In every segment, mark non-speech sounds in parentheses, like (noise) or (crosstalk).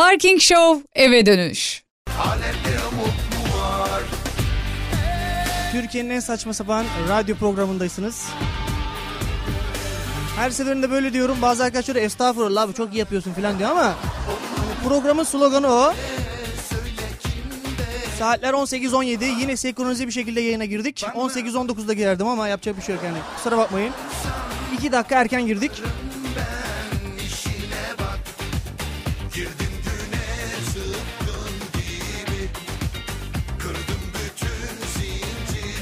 Parking Show eve dönüş. Türkiye'nin en saçma sapan radyo programındaysınız. Her seferinde böyle diyorum. Bazı arkadaşlar estağfurullah abi çok iyi yapıyorsun falan diyor ama hani programın sloganı o. Saatler 18-17 yine senkronize bir şekilde yayına girdik. 18-19'da girerdim ama yapacak bir şey yok yani. Kusura bakmayın. 2 dakika erken girdik.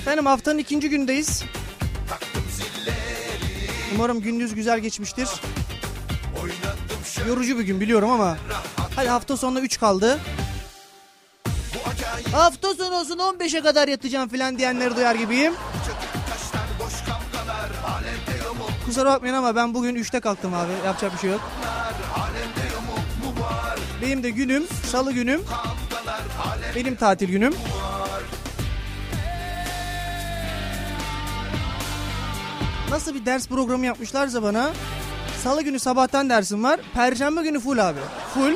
Efendim haftanın ikinci gündeyiz. Umarım gündüz güzel geçmiştir. Yorucu bir gün biliyorum ama hadi hafta sonuna 3 kaldı. Hafta sonu olsun 15'e kadar yatacağım filan diyenleri duyar gibiyim. Kusura bakmayın ama ben bugün 3'te kalktım abi. Yapacak bir şey yok. Benim de günüm salı günüm. Benim tatil günüm. Nasıl bir ders programı yapmışlarsa bana. Salı günü sabahtan dersim var. Perşembe günü full abi. Full.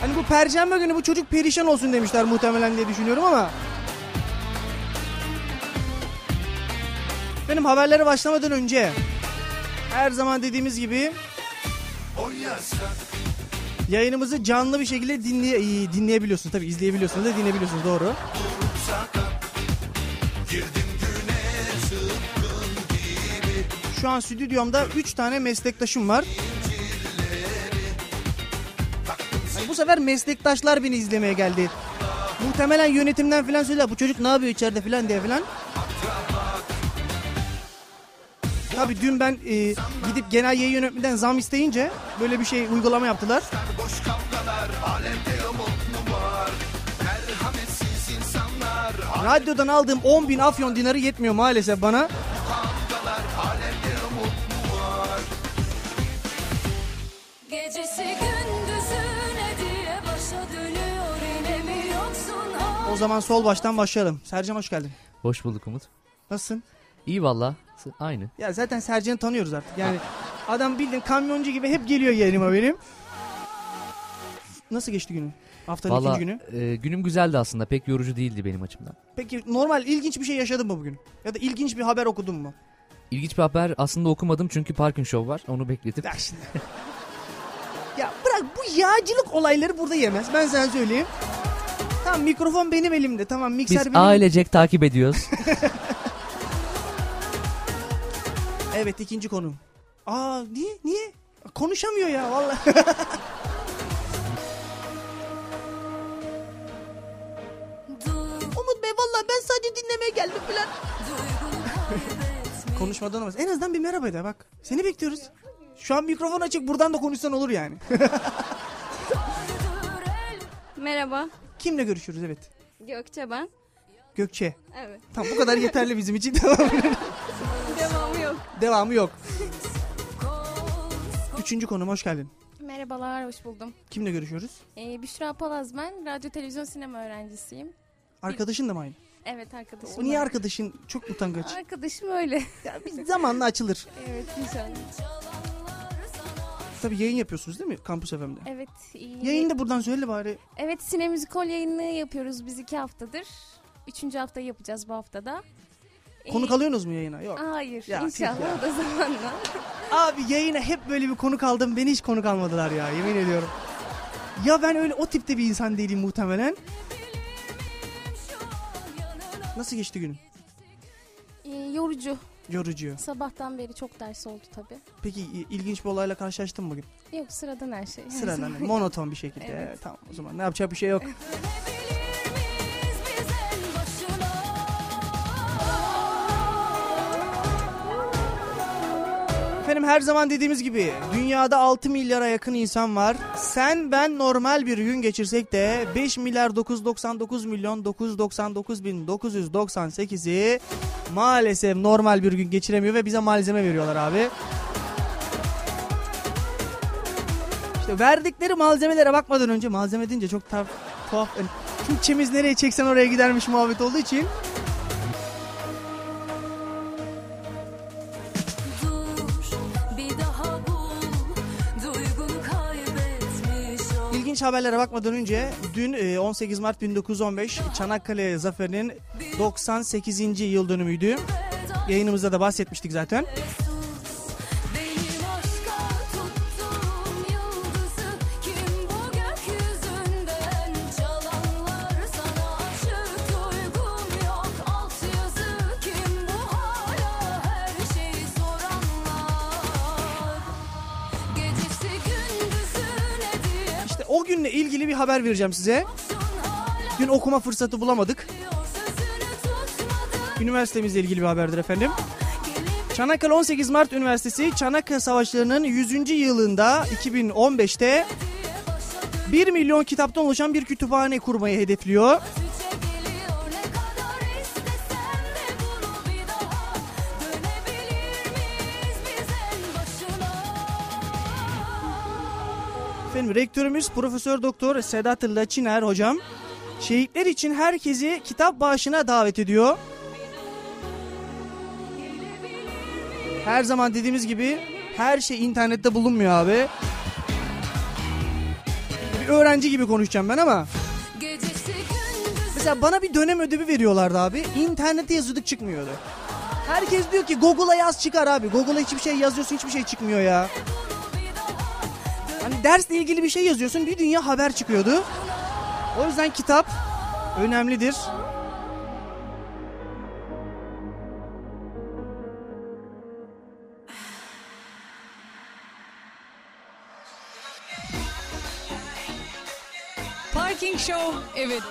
Hani bu perşembe günü bu çocuk perişan olsun demişler muhtemelen diye düşünüyorum ama. Benim haberlere başlamadan önce her zaman dediğimiz gibi yayınımızı canlı bir şekilde dinleye, dinleyebiliyorsunuz. Tabii izleyebiliyorsunuz da dinleyebiliyorsunuz doğru. Şu an stüdyomda 3 tane meslektaşım var. Bu sefer meslektaşlar beni izlemeye geldi. Muhtemelen yönetimden falan söylediler bu çocuk ne yapıyor içeride falan diye falan. Tabii dün ben e, gidip genel yayın yönetmeden zam isteyince böyle bir şey uygulama yaptılar. Radyodan aldığım 10 bin afyon dinarı yetmiyor maalesef bana. O zaman sol baştan başlayalım. Sercan hoş geldin. Hoş bulduk Umut. Nasılsın? İyi valla. Aynı. Ya zaten Sercan'ı tanıyoruz artık. Yani adam bildiğin kamyoncu gibi hep geliyor yayınıma benim. Nasıl geçti günün? Haftanın Valla ikinci günü. e, günüm güzeldi aslında. Pek yorucu değildi benim açımdan. Peki normal ilginç bir şey yaşadın mı bugün? Ya da ilginç bir haber okudun mu? İlginç bir haber aslında okumadım çünkü Parking Show var. Onu bekletip. Ya şimdi. ya bırak bu yağcılık olayları burada yemez. Ben sana söyleyeyim. Tamam mikrofon benim elimde. Tamam mikser Biz benim. ailecek takip ediyoruz. (laughs) Evet ikinci konu. Aa niye niye? Konuşamıyor ya vallahi. (laughs) Umut Bey vallahi ben sadece dinlemeye geldim falan. Konuşmadan olmaz. En azından bir merhaba de bak. Seni bekliyoruz. Şu an mikrofon açık buradan da konuşsan olur yani. (laughs) Merhaba. Kimle görüşürüz evet. Gökçe ben. Gökçe. Evet. Tamam bu kadar yeterli (laughs) bizim için. Devam Devamı yok. Devamı yok. (laughs) Üçüncü konum hoş geldin. Merhabalar, hoş buldum. Kimle görüşüyoruz? Ee, Büşra Palaz ben. Radyo, televizyon, sinema öğrencisiyim. Arkadaşın da mı aynı? Evet arkadaşım. O niye var. arkadaşın çok utangaç? Arkadaşım öyle. Ya bir zamanla açılır. evet inşallah. Tabii yayın yapıyorsunuz değil mi Kampüs FM'de? Evet. iyi. Yayını da buradan söyle bari. Evet sine müzikol yayını yapıyoruz biz iki haftadır. Üçüncü haftayı yapacağız bu haftada. Konuk Ee, alıyorsunuz mu yayına? Yok. Hayır Ya, inşallah o da zamanla. (laughs) Abi yayına hep böyle bir konuk aldım. Beni hiç konuk almadılar ya yemin ediyorum. Ya ben öyle o tipte bir insan değilim muhtemelen. Nasıl geçti günün? Ee, yorucu. Yorucu. Sabahtan beri çok ders oldu tabii. Peki ilginç bir olayla karşılaştın mı bugün? Yok sıradan her şey. Sıradan (laughs) monoton bir şekilde. Evet, tamam o zaman ne yapacak bir şey yok. Efendim her zaman dediğimiz gibi dünyada 6 milyara yakın insan var. Sen ben normal bir gün geçirsek de 5 milyar 999 milyon 999 bin 998'i maalesef normal bir gün geçiremiyor ve bize malzeme veriyorlar abi. İşte verdikleri malzemelere bakmadan önce malzeme deyince çok tuhaf, tuhaf yani Türkçemiz nereye çeksen oraya gidermiş muhabbet olduğu için ilginç haberlere bakmadan önce dün e, 18 Mart 1915 Çanakkale Zaferi'nin 98. yıl dönümüydü. Yayınımızda da bahsetmiştik zaten. Haber vereceğim size. Dün okuma fırsatı bulamadık. Üniversitemizle ilgili bir haberdir efendim. Çanakkale 18 Mart Üniversitesi Çanakkale Savaşları'nın 100. yılında 2015'te 1 milyon kitaptan oluşan bir kütüphane kurmayı hedefliyor. Efendim rektörümüz Profesör Doktor Sedat Laçiner hocam şehitler için herkesi kitap bağışına davet ediyor. Her zaman dediğimiz gibi her şey internette bulunmuyor abi. Bir öğrenci gibi konuşacağım ben ama mesela bana bir dönem ödevi veriyorlardı abi. İnternette yazıyorduk çıkmıyordu. Herkes diyor ki Google'a yaz çıkar abi. Google'a hiçbir şey yazıyorsun hiçbir şey çıkmıyor ya. Dersle ilgili bir şey yazıyorsun bir dünya haber çıkıyordu. O yüzden kitap önemlidir. Parking Show eve dönüş.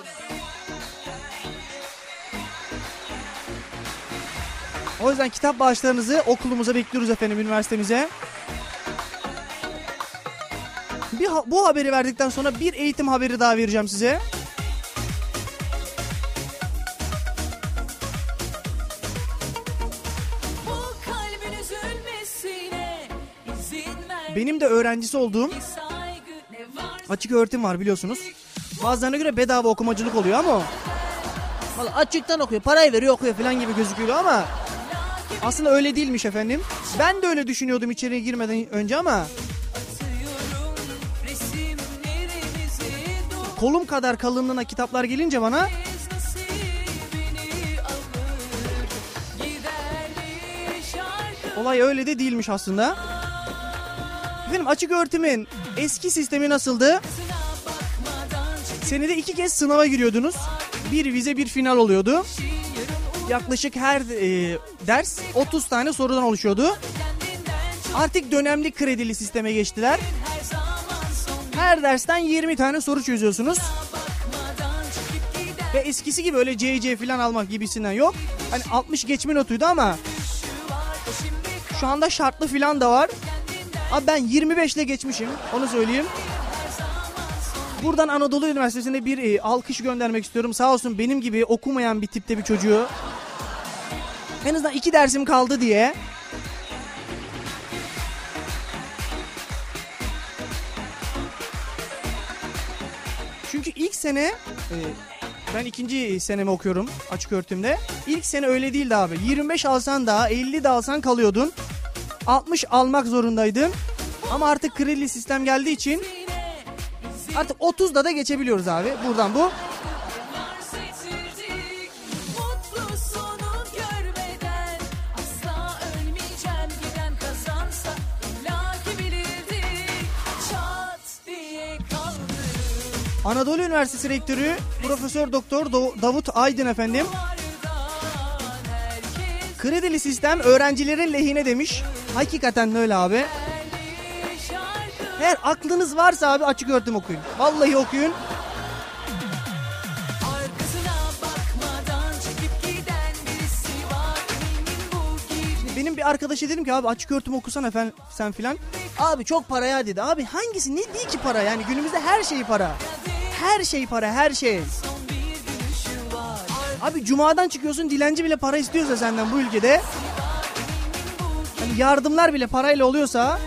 O yüzden kitap bağışlarınızı okulumuza bekliyoruz efendim üniversitemize. Bir ha- bu haberi verdikten sonra bir eğitim haberi daha vereceğim size. Benim de öğrencisi olduğum açık öğretim var biliyorsunuz. Bazılarına göre bedava okumacılık oluyor ama Vallahi açıktan okuyor, parayı veriyor okuyor falan gibi gözüküyor ama aslında öyle değilmiş efendim. Ben de öyle düşünüyordum içeriye girmeden önce ama kolum kadar kalınlığına kitaplar gelince bana olay öyle de değilmiş aslında. Efendim açık öğretimin eski sistemi nasıldı? Senede iki kez sınava giriyordunuz. Bir vize bir final oluyordu. Yaklaşık her e, ders 30 tane sorudan oluşuyordu. Artık dönemli kredili sisteme geçtiler. Her dersten 20 tane soru çözüyorsunuz. Ve eskisi gibi öyle CC falan almak gibisinden yok. Hani 60 geçme notuydu ama şu anda şartlı falan da var. Abi ben 25 ile geçmişim. Onu söyleyeyim. Buradan Anadolu Üniversitesi'ne bir e, alkış göndermek istiyorum. Sağ olsun benim gibi okumayan bir tipte bir çocuğu. En azından iki dersim kaldı diye. Sene e, ben ikinci senemi okuyorum açık öğretimde. İlk sene öyle değildi abi. 25 alsan da 50 de alsan kalıyordun. 60 almak zorundaydın. Ama artık kredi sistem geldiği için artık 30'da da geçebiliyoruz abi. Buradan bu. Anadolu Üniversitesi Rektörü Profesör Doktor Do- Davut Aydın efendim. Kredili sistem öğrencilerin lehine demiş. Hakikaten öyle abi. Eğer aklınız varsa abi açık öğretim okuyun. Vallahi okuyun. Benim bir arkadaşa dedim ki abi açık öğretim okusan efendim sen filan. Abi çok para ya dedi. Abi hangisi ne değil ki para yani günümüzde her şey para. Her şey para her şey. Abi cumadan çıkıyorsun dilenci bile para istiyorsa senden bu ülkede. Hani yardımlar bile parayla oluyorsa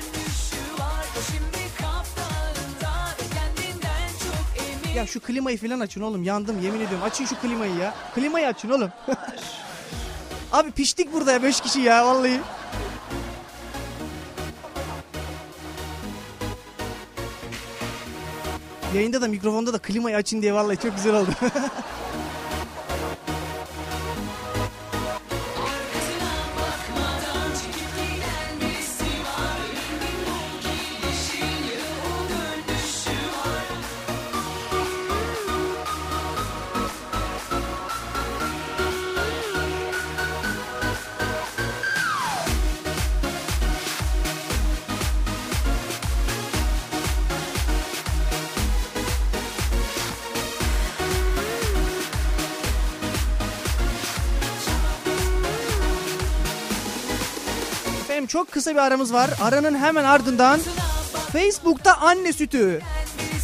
Ya şu klimayı falan açın oğlum yandım yemin ediyorum açın şu klimayı ya. Klimayı açın oğlum. (laughs) Abi piştik burada ya 5 kişi ya vallahi. Yayında da mikrofonda da klimayı açın diye vallahi çok güzel oldu. (laughs) kısa bir aramız var. Aranın hemen ardından Facebook'ta anne sütü.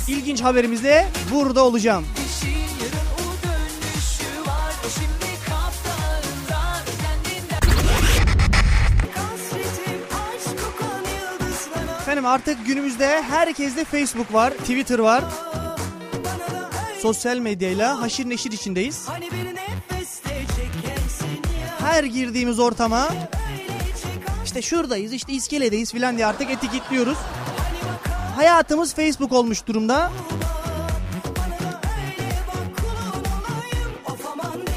İlginç haberimizle burada olacağım. Efendim artık günümüzde herkeste Facebook var, Twitter var. Sosyal medyayla haşir neşir içindeyiz. Her girdiğimiz ortama işte şuradayız, işte iskeledeyiz filan diye artık etiketliyoruz. Hayatımız Facebook olmuş durumda.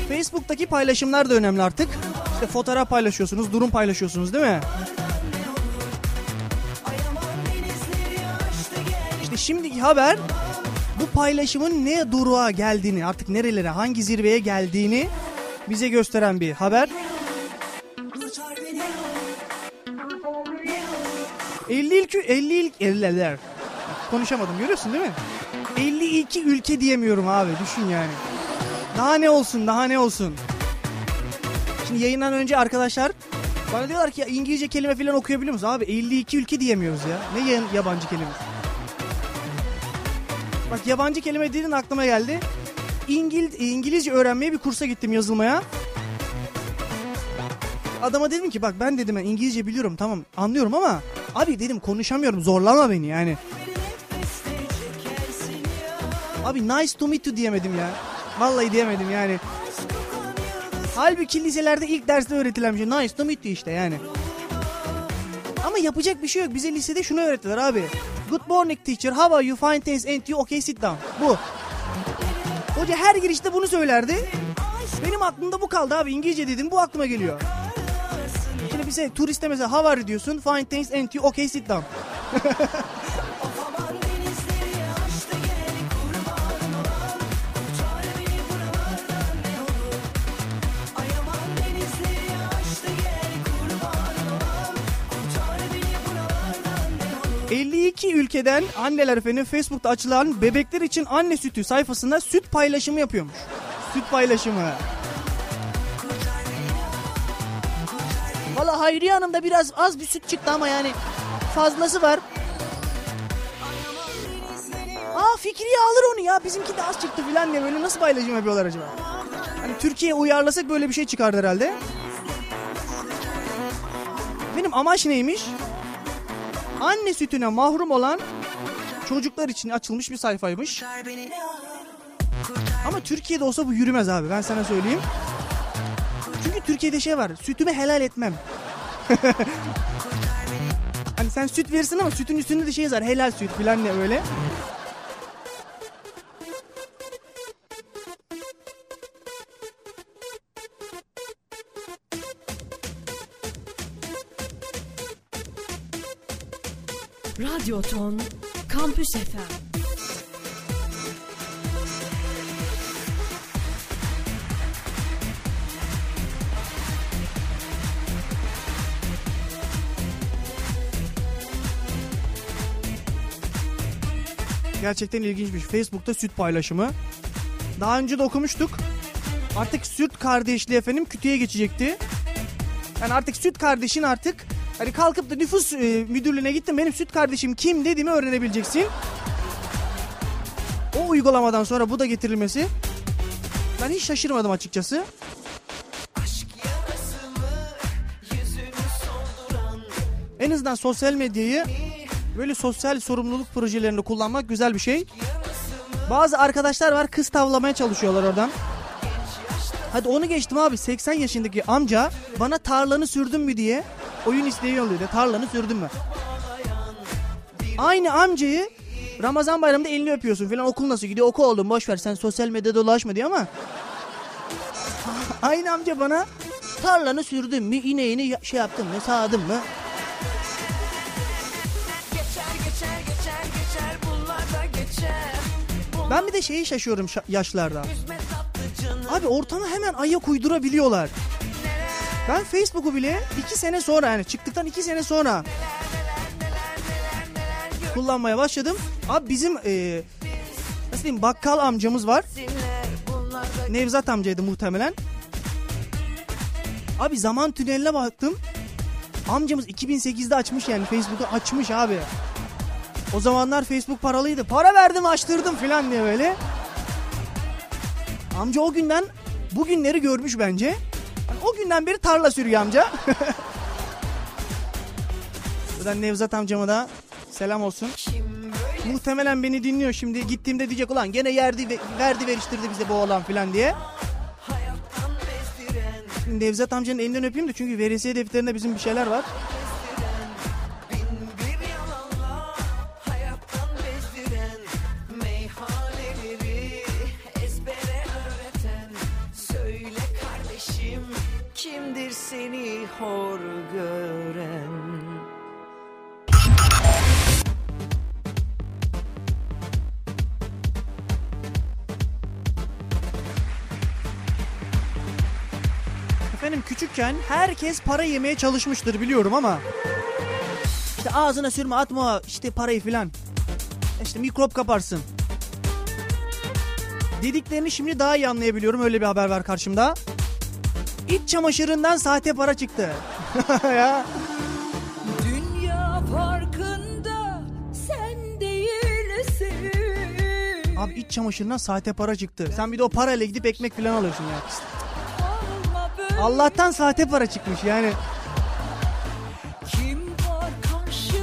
Facebook'taki paylaşımlar da önemli artık. İşte fotoğraf paylaşıyorsunuz, durum paylaşıyorsunuz değil mi? İşte şimdiki haber bu paylaşımın ne duruğa geldiğini, artık nerelere, hangi zirveye geldiğini bize gösteren bir haber. 50 ülke 50 ilk 50'ler. Konuşamadım görüyorsun değil mi? 52 ülke diyemiyorum abi düşün yani. Daha ne olsun daha ne olsun. Şimdi yayından önce arkadaşlar bana diyorlar ki İngilizce kelime falan okuyabiliyor musun? Abi 52 ülke diyemiyoruz ya. Ne ya- yabancı kelime? Bak yabancı kelime dedin aklıma geldi. İngil İngilizce öğrenmeye bir kursa gittim yazılmaya. Adama dedim ki bak ben dedim ben İngilizce biliyorum tamam anlıyorum ama abi dedim konuşamıyorum zorlama beni yani. Abi nice to meet you diyemedim ya. Vallahi diyemedim yani. Halbuki liselerde ilk derste öğretilen bir şey nice to meet you işte yani. Ama yapacak bir şey yok. Bize lisede şunu öğrettiler abi. Good morning teacher. How are you? Fine thanks. And you? Okay sit down. Bu. Hoca her girişte bunu söylerdi. Benim aklımda bu kaldı abi. İngilizce dedim bu aklıma geliyor. Şimdi bize turiste mesela how diyorsun. Fine thanks and you. Okay sit down. ...52 ülkeden anneler efendim Facebook'ta açılan bebekler için anne sütü sayfasında süt paylaşımı yapıyormuş. Süt paylaşımı. Valla Hayriye Hanım da biraz az bir süt çıktı ama yani fazlası var. Aa Fikriye alır onu ya bizimki de az çıktı filan diye böyle nasıl paylaşım yapıyorlar acaba? Hani Türkiye'ye uyarlasak böyle bir şey çıkardı herhalde. Benim amaç neymiş? Anne sütüne mahrum olan çocuklar için açılmış bir sayfaymış. Ama Türkiye'de olsa bu yürümez abi ben sana söyleyeyim. Çünkü Türkiye'de şey var sütümü helal etmem. (laughs) hani sen süt verirsin ama sütün üstünde de şey yazar helal süt filan ne öyle. Radyo Ton Kampüs FM Gerçekten ilginçmiş. Facebook'ta süt paylaşımı. Daha önce de okumuştuk. Artık süt kardeşliği efendim kütüye geçecekti. Yani artık süt kardeşin artık hani kalkıp da nüfus e, müdürlüğüne gittim benim süt kardeşim kim dediğimi öğrenebileceksin. O uygulamadan sonra bu da getirilmesi ben hiç şaşırmadım açıkçası. En azından sosyal medyayı böyle sosyal sorumluluk projelerinde kullanmak güzel bir şey. Bazı arkadaşlar var kız tavlamaya çalışıyorlar oradan. Hadi onu geçtim abi 80 yaşındaki amca bana tarlanı sürdün mü diye oyun isteği yolluyor. Tarlanı sürdün mü? Aynı amcayı Ramazan bayramında elini öpüyorsun falan okul nasıl gidiyor oku oğlum boş ver sen sosyal medyada dolaşma diyor ama (laughs) aynı amca bana tarlanı sürdün mü ineğini şey yaptın mı sağdın mı ben bir de şeyi şaşıyorum şa- yaşlarda abi ortama hemen ayak uydurabiliyorlar ben Facebook'u bile iki sene sonra yani çıktıktan iki sene sonra kullanmaya başladım. Abi bizim e, nasıl diyeyim bakkal amcamız var. Nevzat amcaydı muhtemelen. Abi zaman tüneline baktım. Amcamız 2008'de açmış yani Facebook'u açmış abi. O zamanlar Facebook paralıydı. Para verdim açtırdım falan diye böyle. Amca o günden bugünleri görmüş bence. Yani o günden beri tarla sürüyor amca. (laughs) Buradan Nevzat amcama da selam olsun. Muhtemelen beni dinliyor şimdi. Gittiğimde diyecek ulan gene yerdi ve- verdi veriştirdi bize bu oğlan falan diye. Nevzat amcanın elinden öpeyim de çünkü veresiye defterinde bizim bir şeyler var. Küçükken herkes para yemeye çalışmıştır biliyorum ama işte ağzına sürme atma işte parayı filan. İşte mikrop kaparsın. Dediklerini şimdi daha iyi anlayabiliyorum öyle bir haber var karşımda. İç çamaşırından sahte para çıktı. (laughs) ya. Dünya farkında sen değilsin. Abi iç çamaşırından sahte para çıktı. Sen bir de o parayla gidip ekmek filan alıyorsun ya. Allah'tan sahte para çıkmış yani.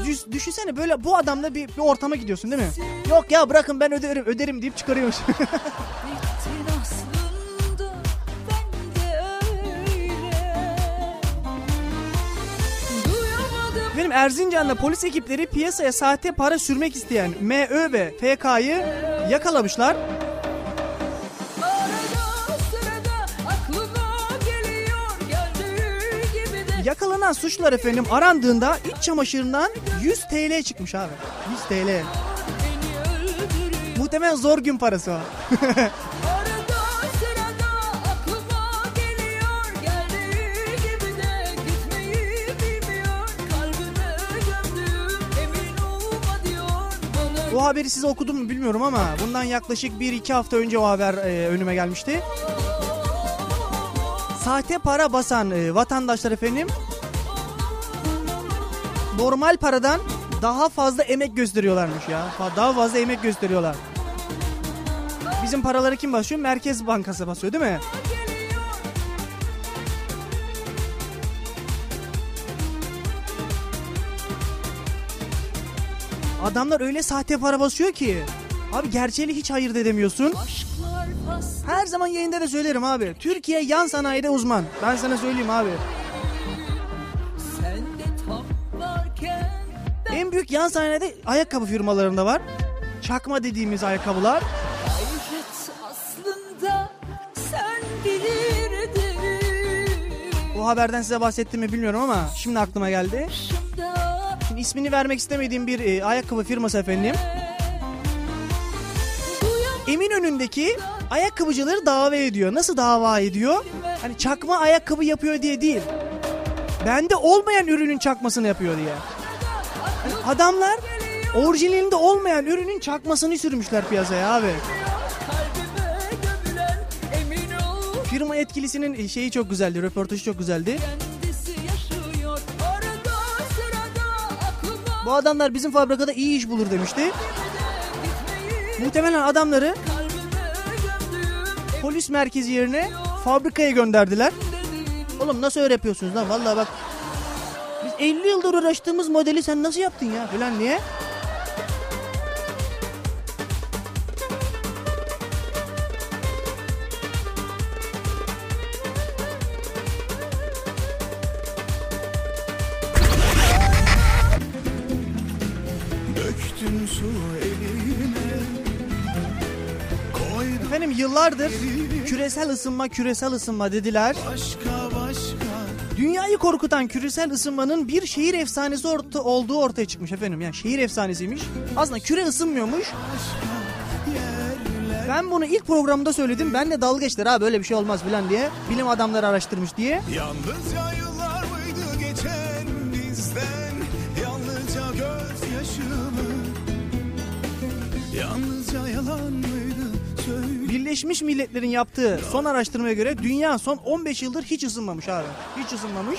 Düş- düşünsene böyle bu adamla bir, bir ortama gidiyorsun değil mi? Yok ya bırakın ben öderim öderim deyip çıkarıyormuş. (laughs) Benim Erzincan'da polis ekipleri piyasaya sahte para sürmek isteyen MÖ ve FK'yı yakalamışlar. Yakalanan suçlular efendim arandığında iç çamaşırından 100 TL çıkmış abi. 100 TL. Muhtemelen zor gün parası o. O haberi size okudum mu bilmiyorum ama bundan yaklaşık 1-2 hafta önce o haber e, önüme gelmişti. Sahte para basan e, vatandaşlar efendim normal paradan daha fazla emek gösteriyorlarmış ya. Daha fazla emek gösteriyorlar. Bizim paraları kim basıyor? Merkez Bankası basıyor değil mi? Adamlar öyle sahte para basıyor ki. Abi gerçeğiyle hiç hayır edemiyorsun. Her zaman yayında da söylerim abi. Türkiye yan sanayide uzman. Ben sana söyleyeyim abi. En büyük yan sanayide ayakkabı firmalarında var. Çakma dediğimiz ayakkabılar. O haberden size bahsettim mi bilmiyorum ama şimdi aklıma geldi. Şimdi ismini vermek istemediğim bir e, ayakkabı firması efendim. Eminönü'ndeki ayakkabıcıları dava ediyor. Nasıl dava ediyor? Hani çakma ayakkabı yapıyor diye değil. Bende olmayan ürünün çakmasını yapıyor diye. Hani adamlar orijinalinde olmayan ürünün çakmasını sürmüşler piyasaya abi. Firma etkilisinin e, şeyi çok güzeldi, röportajı çok güzeldi. Bu adamlar bizim fabrikada iyi iş bulur demişti. Muhtemelen adamları polis merkezi yerine fabrikaya gönderdiler. Oğlum nasıl öyle yapıyorsunuz lan? Vallahi bak biz 50 yıldır uğraştığımız modeli sen nasıl yaptın ya falan diye. Yıllardır küresel ısınma küresel ısınma dediler. Dünyayı korkutan küresel ısınmanın bir şehir efsanesi orta, olduğu ortaya çıkmış efendim. Yani şehir efsanesiymiş. Aslında küre ısınmıyormuş. Ben bunu ilk programda söyledim. Ben de dalga geçtiler ha böyle bir şey olmaz filan diye. Bilim adamları araştırmış diye. Yalnızca yıllar mıydı geçen bizden Yalnızca gözyaşımı Yalnızca yalan söyle Birleşmiş Milletler'in yaptığı son araştırmaya göre dünya son 15 yıldır hiç ısınmamış abi. Hiç ısınmamış.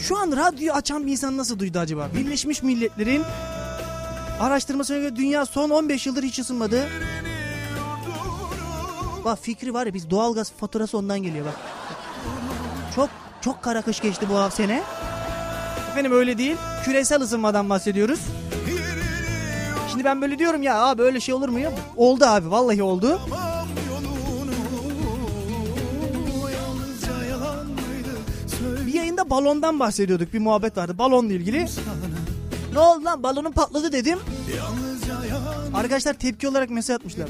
Şu an radyoyu açan bir insan nasıl duydu acaba? Birleşmiş Milletler'in araştırmasına göre dünya son 15 yıldır hiç ısınmadı. Bak fikri var ya biz doğalgaz faturası ondan geliyor bak. Çok çok kara kış geçti bu sene. Efendim öyle değil. Küresel ısınmadan bahsediyoruz. Şimdi ben böyle diyorum ya abi böyle şey olur mu ya? Oldu abi vallahi oldu. Bir yayında balondan bahsediyorduk. Bir muhabbet vardı balonla ilgili. Ne oldu lan balonun patladı dedim. Arkadaşlar tepki olarak mesaj atmışlar.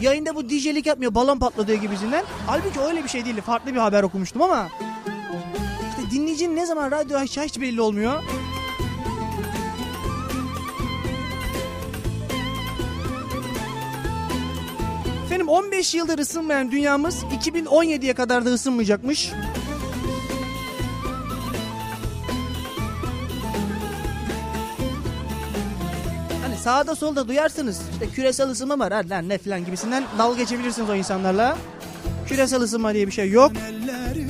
Yayında bu DJ'lik yapmıyor balon patladığı gibisinden. Halbuki öyle bir şey değildi. Farklı bir haber okumuştum ama. İşte dinleyicinin ne zaman radyo açacağı hiç belli olmuyor. Efendim 15 yıldır ısınmayan dünyamız 2017'ye kadar da ısınmayacakmış. Hani sağda solda duyarsınız. İşte küresel ısınma var. Hadi lan ne falan gibisinden dalga geçebilirsiniz o insanlarla. Küresel ısınma diye bir şey yok. ellerine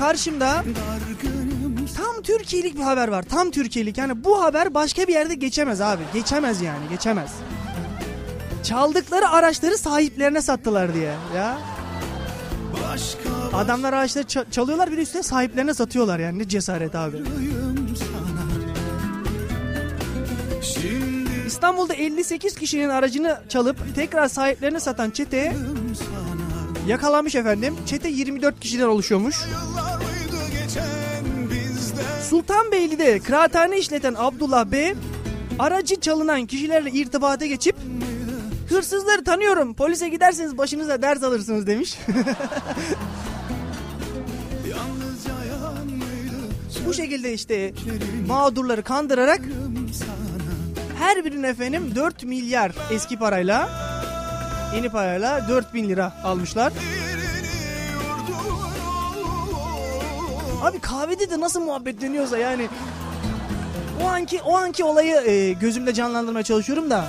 karşımda tam Türkiye'lik bir haber var. Tam Türkiye'lik. Yani bu haber başka bir yerde geçemez abi. Geçemez yani geçemez. Çaldıkları araçları sahiplerine sattılar diye. Ya adamlar araçları ça- çalıyorlar bir üstüne sahiplerine satıyorlar yani. Ne cesaret abi. İstanbul'da 58 kişinin aracını çalıp tekrar sahiplerine satan çete yakalanmış efendim. Çete 24 kişiden oluşuyormuş. Sultanbeyli'de kıraathane işleten Abdullah B. aracı çalınan kişilerle irtibata geçip hırsızları tanıyorum polise giderseniz başınıza ders alırsınız demiş. (laughs) Bu şekilde işte mağdurları kandırarak her birinin efendim 4 milyar eski parayla yeni parayla 4000 lira almışlar. Abi kahvede de nasıl muhabbet dönüyorsa yani. O anki o anki olayı e, gözümde canlandırmaya çalışıyorum da.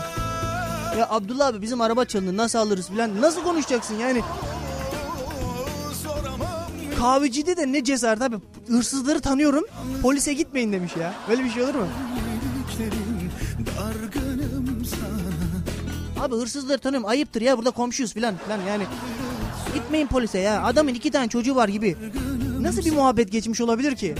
Ya Abdullah abi bizim araba çalındı nasıl alırız filan nasıl konuşacaksın yani? Kahvecide de ne cesaret abi hırsızları tanıyorum polise gitmeyin demiş ya. Böyle bir şey olur mu? Abi hırsızları tanıyorum ayıptır ya burada komşuyuz filan filan yani. Gitmeyin polise ya adamın iki tane çocuğu var gibi nasıl bir muhabbet geçmiş olabilir ki?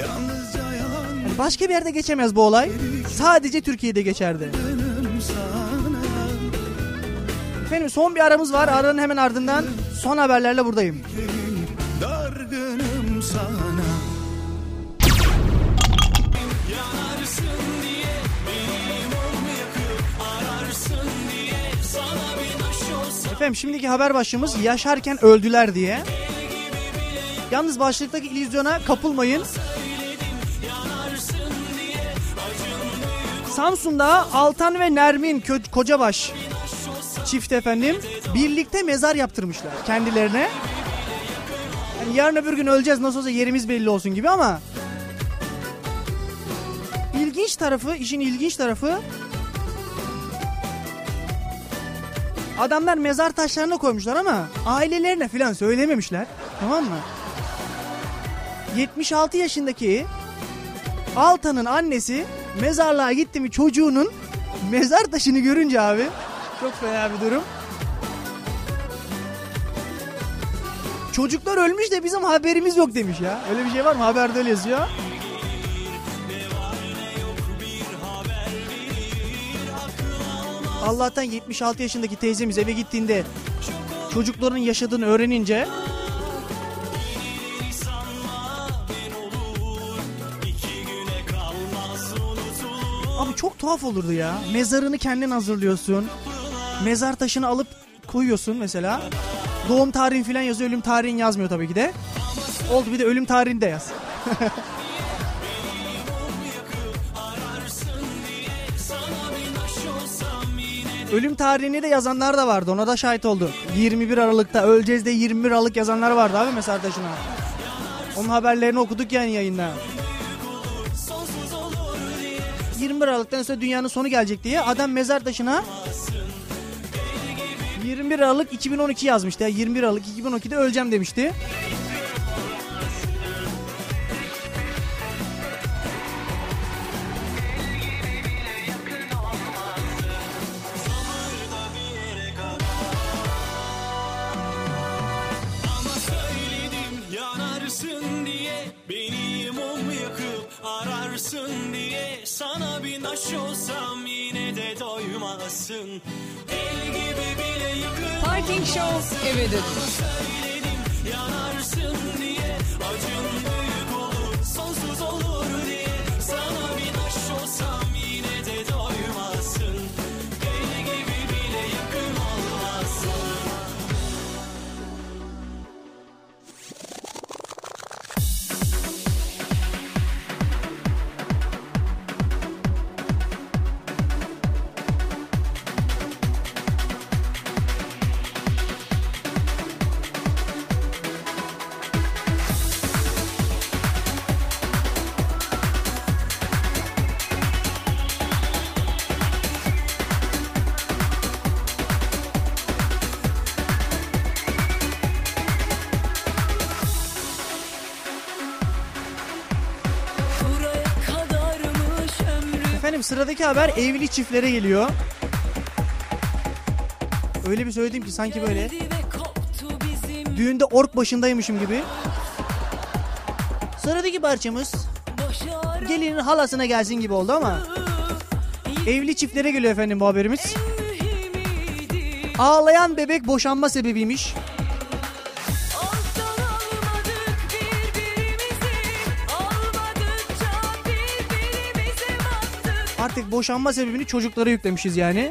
Yani başka bir yerde geçemez bu olay sadece Türkiye'de geçerdi. Efendim son bir aramız var. Aranın hemen ardından son haberlerle buradayım. Dargınım sana Efendim şimdiki haber başlığımız yaşarken öldüler diye. Yalnız başlıktaki illüzyona kapılmayın. Samsun'da Altan ve Nermin Kö- Kocabaş çift efendim birlikte mezar yaptırmışlar kendilerine. Yani yarın öbür gün öleceğiz nasıl olsa yerimiz belli olsun gibi ama ilginç tarafı, işin ilginç tarafı adamlar mezar taşlarına koymuşlar ama ailelerine falan söylememişler. Tamam mı? 76 yaşındaki Altan'ın annesi mezarlığa gitti mi çocuğunun mezar taşını görünce abi çok fena bir durum. Çocuklar ölmüş de bizim haberimiz yok demiş ya. Öyle bir şey var mı? Haberde öyle yazıyor. Allah'tan 76 yaşındaki teyzemiz eve gittiğinde çocukların yaşadığını öğrenince çok tuhaf olurdu ya. Mezarını kendin hazırlıyorsun. Mezar taşını alıp koyuyorsun mesela. Doğum tarihin falan yazıyor. Ölüm tarihin yazmıyor tabii ki de. Oldu bir de ölüm tarihini de yaz. (laughs) Ölüm tarihini de yazanlar da vardı. Ona da şahit olduk. 21 Aralık'ta öleceğiz de 21 Aralık yazanlar vardı abi mezar taşına. Onun haberlerini okuduk yani yayında. 21 Aralık'tan sonra dünyanın sonu gelecek diye adam mezar taşına 21 Aralık 2012 yazmıştı. Ya 21 Aralık 2012'de öleceğim demişti. Show eve sıradaki haber evli çiftlere geliyor. Öyle bir söyledim ki sanki böyle düğünde ork başındaymışım gibi. Sıradaki parçamız gelinin halasına gelsin gibi oldu ama evli çiftlere geliyor efendim bu haberimiz. Ağlayan bebek boşanma sebebiymiş. Artık boşanma sebebini çocuklara yüklemişiz yani.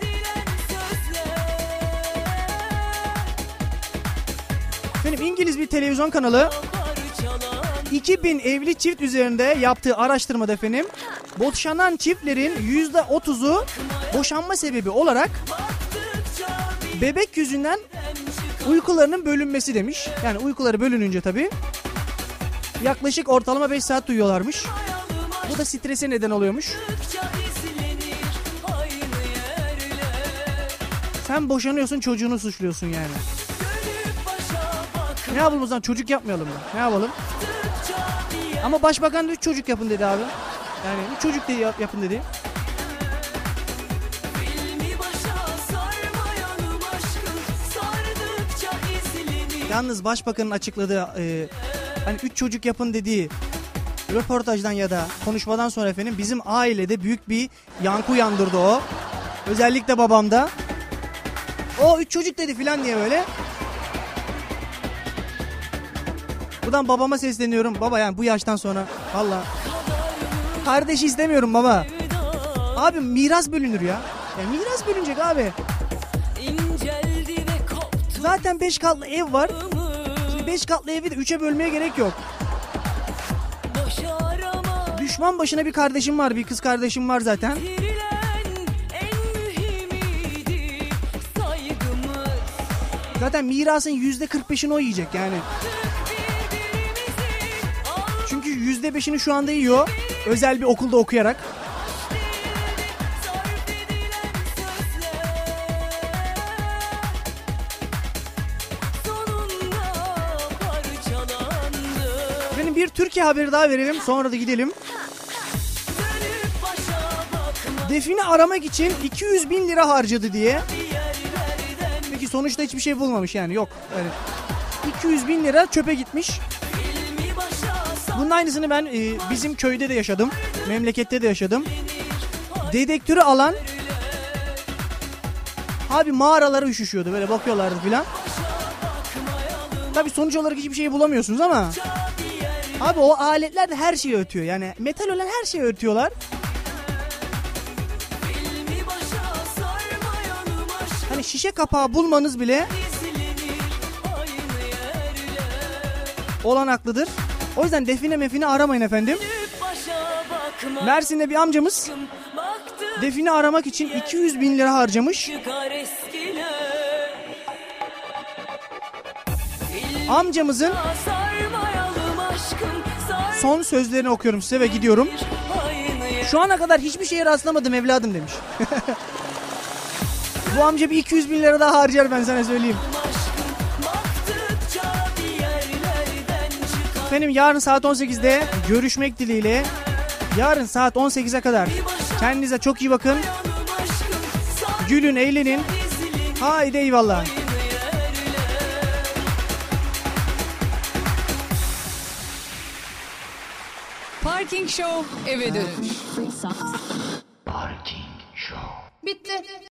Efendim İngiliz bir televizyon kanalı parçalan 2000 evli çift üzerinde yaptığı araştırmada efendim boşanan çiftlerin %30'u boşanma sebebi olarak bebek yüzünden uykularının bölünmesi demiş. Yani uykuları bölününce tabii yaklaşık ortalama 5 saat uyuyorlarmış. Bu da strese neden oluyormuş. Sen boşanıyorsun çocuğunu suçluyorsun yani. Ne yapalım o zaman çocuk yapmayalım mı? Ne yapalım? Ama başbakan da üç çocuk yapın dedi abi. Yani üç çocuk diye yap- yapın dedi. Yalnız başbakanın açıkladığı e, hani üç çocuk yapın dediği röportajdan ya da konuşmadan sonra efendim bizim ailede büyük bir yankı uyandırdı o. Özellikle babamda. O üç çocuk dedi filan diye böyle. Buradan babama sesleniyorum. Baba yani bu yaştan sonra valla. Kardeş istemiyorum baba. Abi miras bölünür ya. ya miras bölünecek abi. Zaten 5 katlı ev var. Şimdi 5 katlı evi de 3'e bölmeye gerek yok. Düşman başına bir kardeşim var, bir kız kardeşim var zaten. Zaten mirasın yüzde 45'ini o yiyecek yani. Çünkü yüzde 5'ini şu anda yiyor. Özel bir okulda okuyarak. Benim bir Türkiye haberi daha verelim sonra da gidelim. Define aramak için 200 bin lira harcadı diye. Peki sonuçta hiçbir şey bulmamış yani yok. Yani 200 bin lira çöpe gitmiş. Bunun aynısını ben e, bizim köyde de yaşadım. Memlekette de yaşadım. Dedektörü alan Abi mağaralara üşüşüyordu böyle bakıyorlardı filan. Tabi sonuç olarak hiçbir şey bulamıyorsunuz ama. Abi o aletler de her şeyi ötüyor. Yani metal olan her şeyi ötüyorlar. Şişe kapağı bulmanız bile olanaklıdır. O yüzden define mefine aramayın efendim. Mersin'de bir amcamız define aramak için 200 bin lira harcamış. Amcamızın son sözlerini okuyorum size ve gidiyorum. Şu ana kadar hiçbir şeye rastlamadım evladım demiş. (laughs) Bu amca bir 200 bin lira daha harcar ben sana söyleyeyim. Efendim yarın saat 18'de görüşmek dileğiyle. Yarın saat 18'e kadar kendinize çok iyi bakın. Gülün, eğlenin. Haydi eyvallah. Parking Show eve dönüş.